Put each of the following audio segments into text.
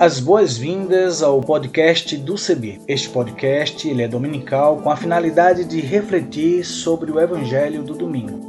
As boas-vindas ao podcast do CB. Este podcast ele é dominical com a finalidade de refletir sobre o Evangelho do domingo.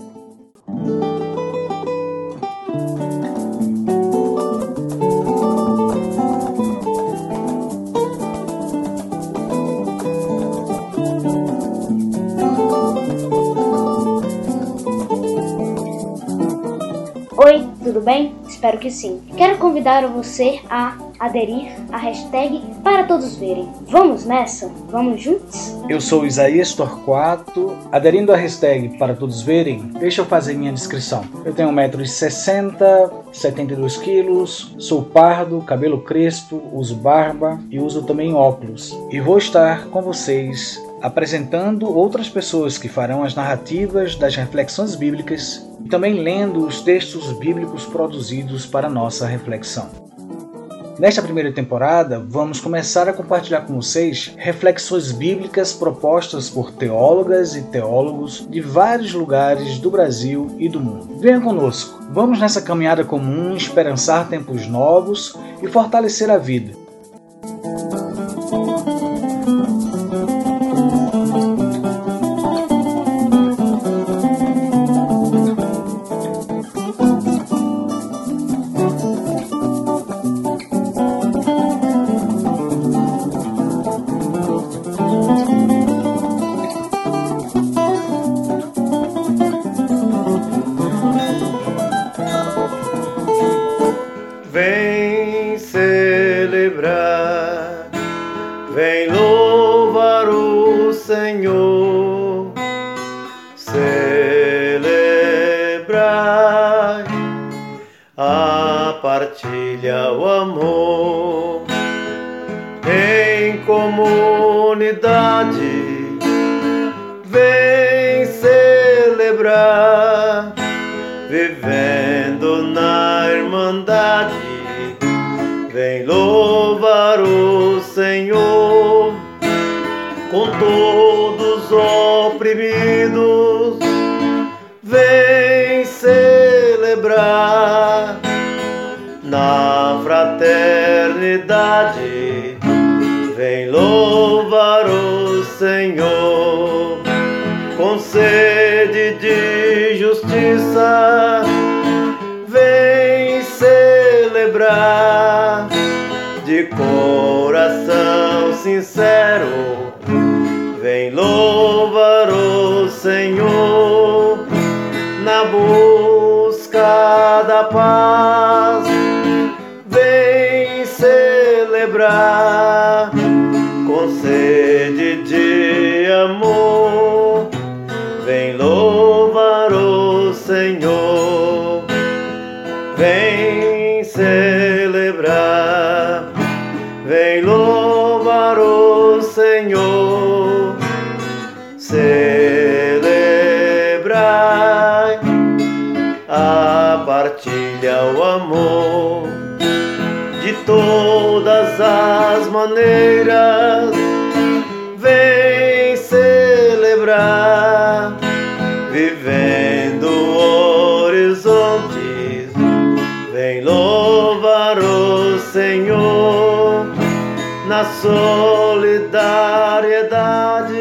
Oi, tudo bem? Espero que sim. Quero convidar você a aderir à hashtag para todos verem. Vamos nessa? Vamos juntos? Eu sou Isaías Torquato. Aderindo à hashtag para todos verem, deixa eu fazer minha descrição. Eu tenho 1,60m, 72 quilos, sou pardo, cabelo crespo, uso barba e uso também óculos. E vou estar com vocês apresentando outras pessoas que farão as narrativas das reflexões bíblicas e também lendo os textos bíblicos produzidos para nossa reflexão. Nesta primeira temporada, vamos começar a compartilhar com vocês reflexões bíblicas propostas por teólogas e teólogos de vários lugares do Brasil e do mundo. Venha conosco, vamos nessa caminhada comum esperançar tempos novos e fortalecer a vida. Vivendo na irmandade. Vem louvar o Senhor com todos oprimidos. Vem celebrar na fraternidade. Vem louvar o Senhor com sede de justiça. De coração sincero. Vem louvar o Senhor na busca a partilha, o amor de todas as maneiras. Vem celebrar, vivendo horizontes. Vem louvar o Senhor na solidariedade.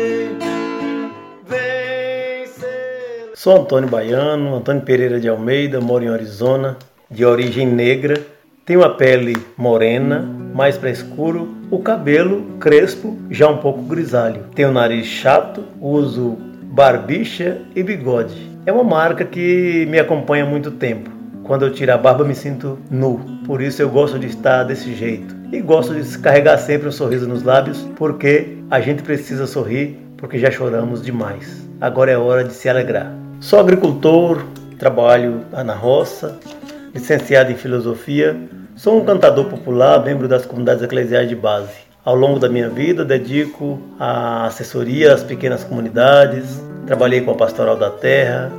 Sou Antônio Baiano, Antônio Pereira de Almeida, moro em Arizona, de origem negra. Tenho a pele morena, mais para escuro, o cabelo crespo, já um pouco grisalho. Tenho o nariz chato, uso barbicha e bigode. É uma marca que me acompanha há muito tempo. Quando eu tiro a barba me sinto nu, por isso eu gosto de estar desse jeito. E gosto de carregar sempre um sorriso nos lábios, porque a gente precisa sorrir, porque já choramos demais. Agora é hora de se alegrar. Sou agricultor, trabalho na roça, licenciado em filosofia, sou um cantador popular, membro das comunidades eclesiais de base. Ao longo da minha vida, dedico a assessoria às pequenas comunidades, trabalhei com a Pastoral da Terra,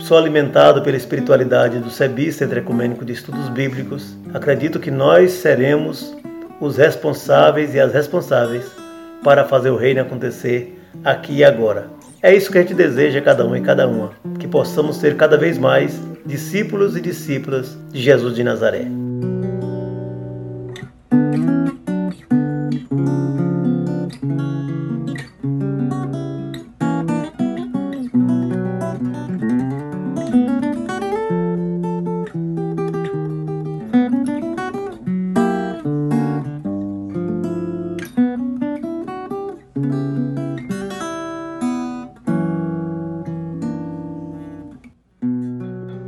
sou alimentado pela espiritualidade do SEBI, Centro Ecumênico de Estudos Bíblicos. Acredito que nós seremos os responsáveis e as responsáveis para fazer o reino acontecer aqui e agora. É isso que a gente deseja a cada um e cada uma, que possamos ser cada vez mais discípulos e discípulas de Jesus de Nazaré.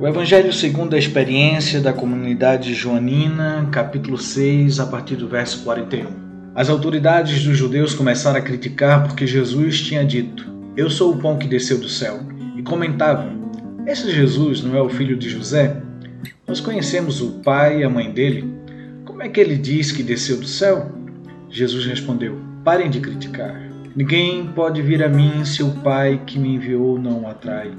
Evangelho segundo a experiência da comunidade joanina, capítulo 6, a partir do verso 41. As autoridades dos judeus começaram a criticar porque Jesus tinha dito: Eu sou o pão que desceu do céu. E comentavam: Esse Jesus não é o filho de José? Nós conhecemos o pai e a mãe dele. Como é que ele diz que desceu do céu? Jesus respondeu: Parem de criticar. Ninguém pode vir a mim se o Pai que me enviou não o atrai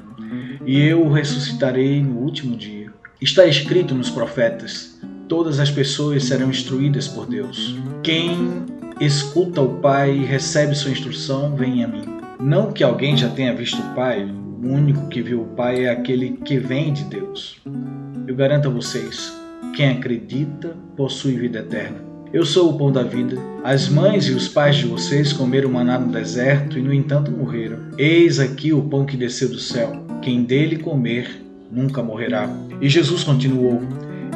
e eu o ressuscitarei no último dia. Está escrito nos profetas: todas as pessoas serão instruídas por Deus. Quem escuta o Pai e recebe sua instrução, vem a mim. Não que alguém já tenha visto o Pai, o único que viu o Pai é aquele que vem de Deus. Eu garanto a vocês: quem acredita possui vida eterna. Eu sou o pão da vida. As mães e os pais de vocês comeram maná no deserto e, no entanto, morreram. Eis aqui o pão que desceu do céu. Quem dele comer nunca morrerá. E Jesus continuou: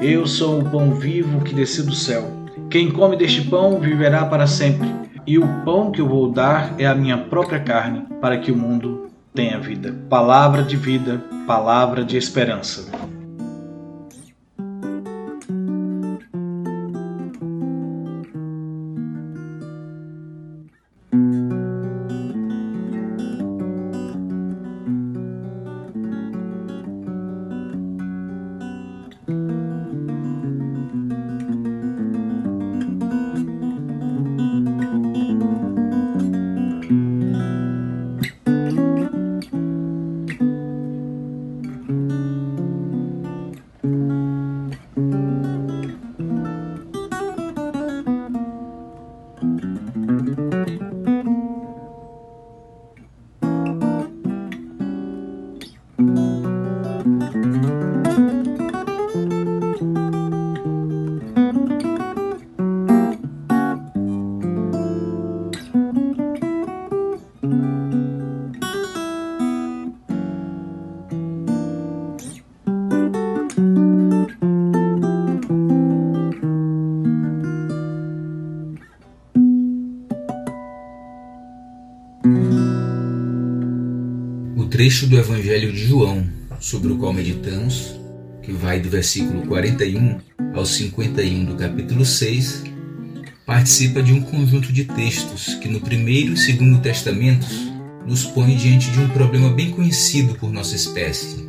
Eu sou o pão vivo que desceu do céu. Quem come deste pão viverá para sempre. E o pão que eu vou dar é a minha própria carne, para que o mundo tenha vida. Palavra de vida, palavra de esperança. Trecho do Evangelho de João, sobre o qual meditamos, que vai do versículo 41 ao 51 do capítulo 6, participa de um conjunto de textos que, no primeiro e segundo testamentos, nos põe diante de um problema bem conhecido por nossa espécie: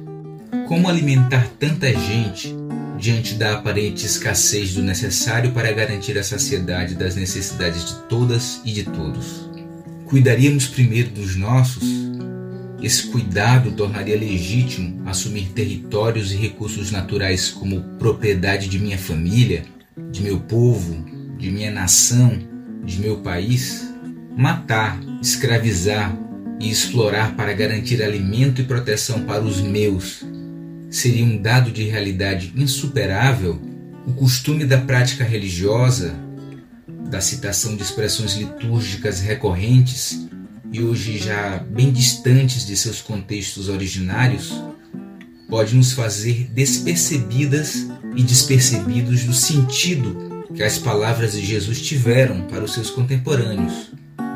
como alimentar tanta gente diante da aparente escassez do necessário para garantir a saciedade das necessidades de todas e de todos. Cuidaríamos primeiro dos nossos esse cuidado tornaria legítimo assumir territórios e recursos naturais como propriedade de minha família, de meu povo, de minha nação, de meu país? Matar, escravizar e explorar para garantir alimento e proteção para os meus seria um dado de realidade insuperável? O costume da prática religiosa, da citação de expressões litúrgicas recorrentes e hoje já bem distantes de seus contextos originários, pode nos fazer despercebidas e despercebidos do sentido que as palavras de Jesus tiveram para os seus contemporâneos,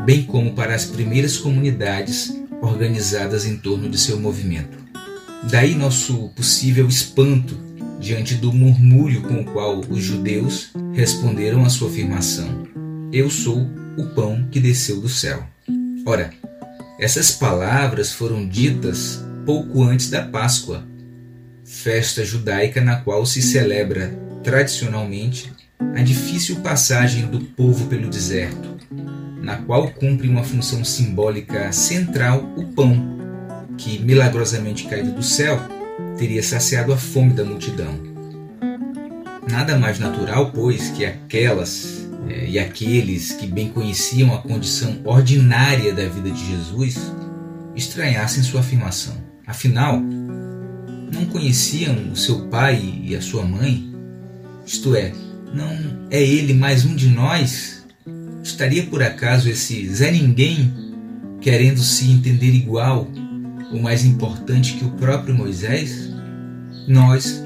bem como para as primeiras comunidades organizadas em torno de seu movimento. Daí nosso possível espanto diante do murmúrio com o qual os judeus responderam à sua afirmação: Eu sou o pão que desceu do céu. Ora, essas palavras foram ditas pouco antes da Páscoa, festa judaica na qual se celebra tradicionalmente a difícil passagem do povo pelo deserto, na qual cumpre uma função simbólica central o pão, que, milagrosamente caído do céu, teria saciado a fome da multidão. Nada mais natural, pois, que aquelas e aqueles que bem conheciam a condição ordinária da vida de Jesus estranhassem sua afirmação. Afinal, não conheciam o seu pai e a sua mãe? Isto é, não é ele mais um de nós? Estaria por acaso esse Zé Ninguém querendo se entender igual ou mais importante que o próprio Moisés? Nós,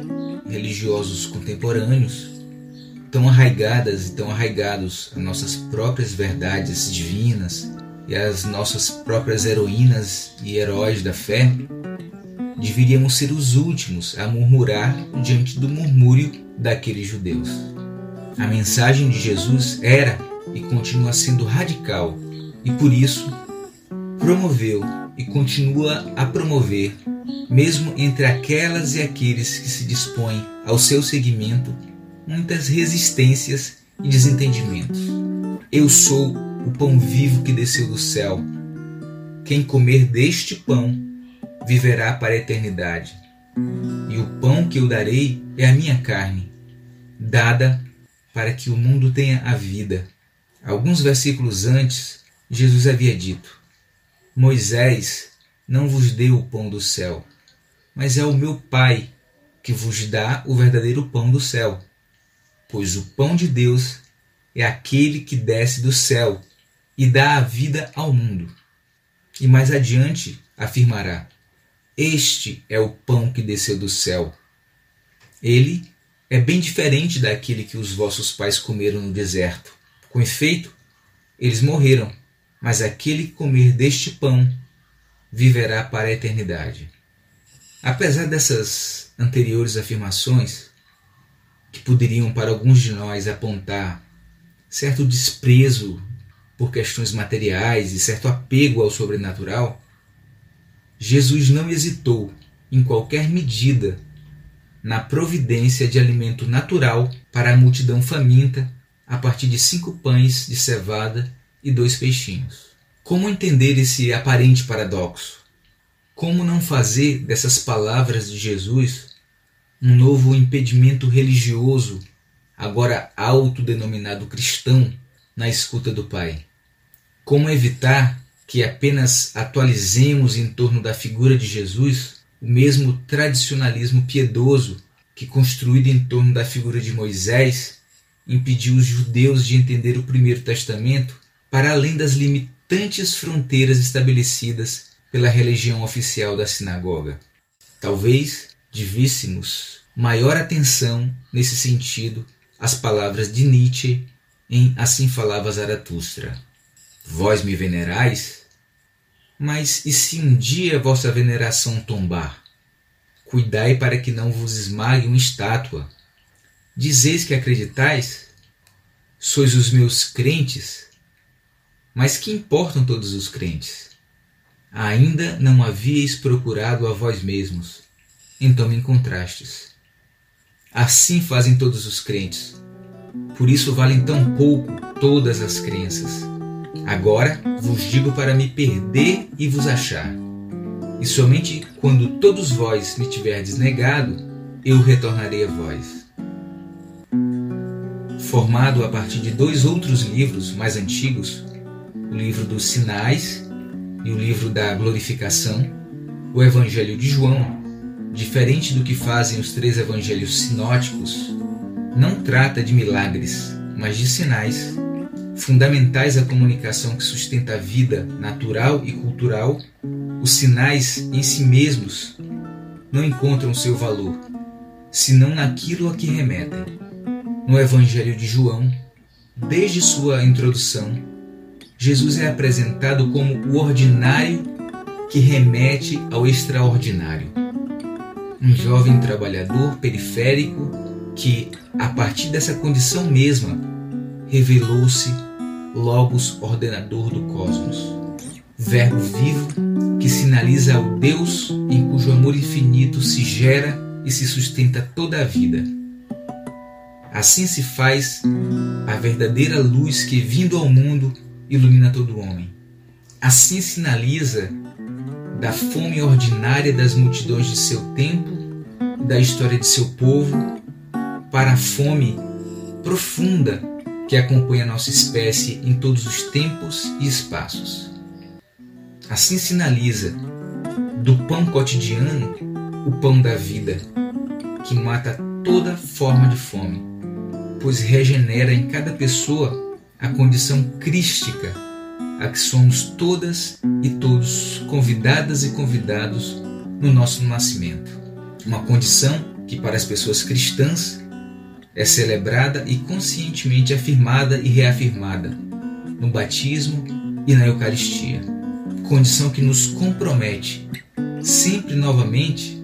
religiosos contemporâneos, tão arraigadas e tão arraigados às nossas próprias verdades divinas e às nossas próprias heroínas e heróis da fé, deveríamos ser os últimos a murmurar diante do murmúrio daqueles judeus. A mensagem de Jesus era e continua sendo radical e por isso promoveu e continua a promover, mesmo entre aquelas e aqueles que se dispõem ao seu seguimento, muitas resistências e desentendimentos. Eu sou o pão vivo que desceu do céu. Quem comer deste pão viverá para a eternidade. E o pão que eu darei é a minha carne, dada para que o mundo tenha a vida. Alguns versículos antes, Jesus havia dito: Moisés não vos deu o pão do céu, mas é o meu Pai que vos dá o verdadeiro pão do céu. Pois o pão de Deus é aquele que desce do céu e dá a vida ao mundo. E mais adiante afirmará: Este é o pão que desceu do céu. Ele é bem diferente daquele que os vossos pais comeram no deserto. Com efeito, eles morreram, mas aquele que comer deste pão viverá para a eternidade. Apesar dessas anteriores afirmações, que poderiam para alguns de nós apontar certo desprezo por questões materiais e certo apego ao sobrenatural, Jesus não hesitou em qualquer medida na providência de alimento natural para a multidão faminta a partir de cinco pães de cevada e dois peixinhos. Como entender esse aparente paradoxo? Como não fazer dessas palavras de Jesus um novo impedimento religioso, agora autodenominado cristão, na escuta do Pai? Como evitar que apenas atualizemos em torno da figura de Jesus o mesmo tradicionalismo piedoso que, construído em torno da figura de Moisés, impediu os judeus de entender o Primeiro Testamento para além das limitantes fronteiras estabelecidas pela religião oficial da sinagoga. Talvez devíssemos maior atenção nesse sentido às palavras de Nietzsche em Assim Falava Zaratustra. Vós me venerais? Mas e se um dia vossa veneração tombar? Cuidai para que não vos esmague uma estátua. Dizeis que acreditais? Sois os meus crentes? Mas que importam todos os crentes? Ainda não havíeis procurado a vós mesmos, então me encontrastes. Assim fazem todos os crentes. Por isso valem tão pouco todas as crenças. Agora vos digo para me perder e vos achar. E somente quando todos vós me tiverdes negado, eu retornarei a vós. Formado a partir de dois outros livros mais antigos, o livro dos Sinais e o livro da Glorificação, o Evangelho de João, diferente do que fazem os três evangelhos sinóticos, não trata de milagres, mas de sinais fundamentais à comunicação que sustenta a vida natural e cultural. Os sinais em si mesmos não encontram seu valor, senão naquilo a que remetem. No Evangelho de João, desde sua introdução, Jesus é apresentado como o ordinário que remete ao extraordinário. Um jovem trabalhador periférico que, a partir dessa condição mesma, revelou-se Logos ordenador do cosmos. Verbo vivo que sinaliza ao Deus em cujo amor infinito se gera e se sustenta toda a vida. Assim se faz a verdadeira luz que, vindo ao mundo, ilumina todo homem. Assim sinaliza da fome ordinária das multidões de seu tempo da história de seu povo para a fome profunda que acompanha nossa espécie em todos os tempos e espaços. Assim sinaliza do pão cotidiano o pão da vida, que mata toda forma de fome, pois regenera em cada pessoa a condição crística a que somos todas e todos convidadas e convidados no nosso nascimento. Uma condição que, para as pessoas cristãs, é celebrada e conscientemente afirmada e reafirmada no batismo e na Eucaristia. Condição que nos compromete sempre novamente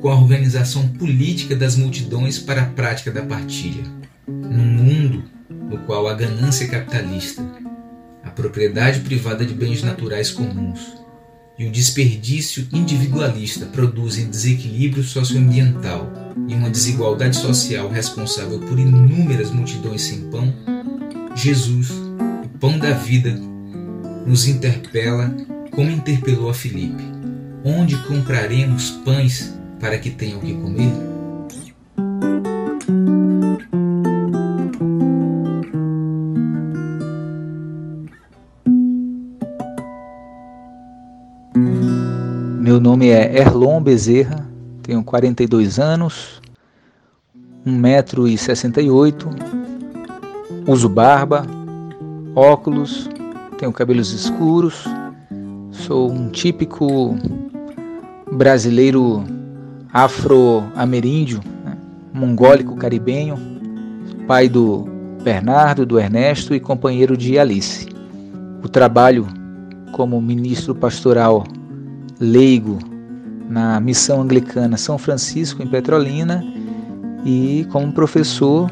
com a organização política das multidões para a prática da partilha. Num mundo no qual a ganância capitalista, a propriedade privada de bens naturais comuns e o desperdício individualista produzem desequilíbrio socioambiental e uma desigualdade social responsável por inúmeras multidões sem pão, Jesus, o pão da vida, nos interpela como interpelou a Filipe: Onde compraremos pães para que tenham o que comer? Meu nome é Erlon Bezerra, tenho 42 anos, 1,68m, uso barba, óculos, tenho cabelos escuros, sou um típico brasileiro afro-ameríndio, né? mongólico caribenho, pai do Bernardo, do Ernesto e companheiro de Alice. O trabalho como ministro pastoral leigo na missão anglicana São Francisco em Petrolina e como professor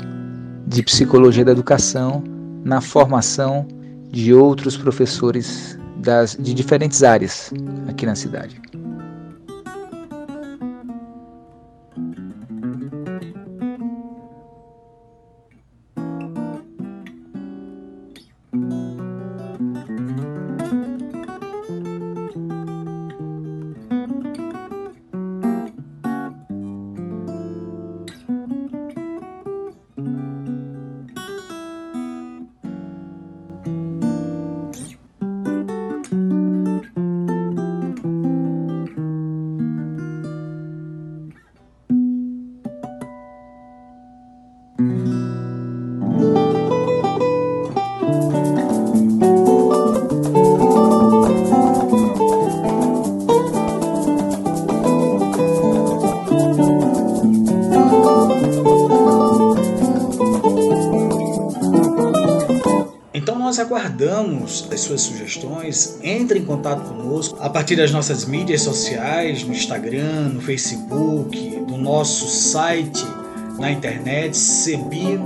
de psicologia da educação na formação de outros professores das, de diferentes áreas aqui na cidade. Aguardamos as suas sugestões. Entre em contato conosco a partir das nossas mídias sociais, no Instagram, no Facebook, do nosso site na internet cebi.org.br.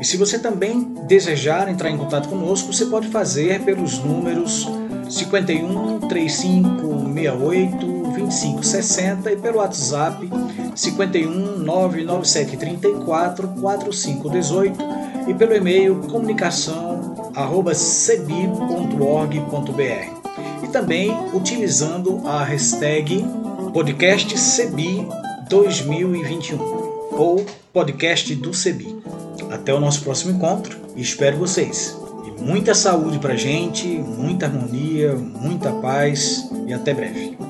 E se você também desejar entrar em contato conosco, você pode fazer pelos números 51 3568 2560 e pelo WhatsApp 51 997 34 4518 e pelo e-mail comunicação@cebi.org.br e também utilizando a hashtag podcast Cebi 2021 ou podcast do Cebi. Até o nosso próximo encontro e espero vocês. E muita saúde pra gente, muita harmonia, muita paz e até breve.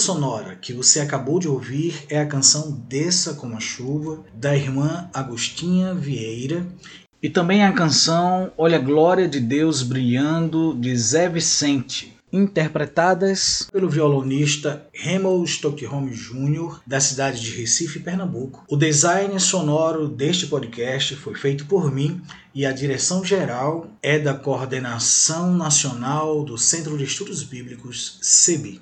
Sonora que você acabou de ouvir é a canção Desça como a Chuva, da irmã Agostinha Vieira, e também a canção Olha a Glória de Deus Brilhando, de Zé Vicente, interpretadas pelo violonista Remo Stockholm Jr., da cidade de Recife, Pernambuco. O design sonoro deste podcast foi feito por mim e a direção geral é da Coordenação Nacional do Centro de Estudos Bíblicos, CEBI.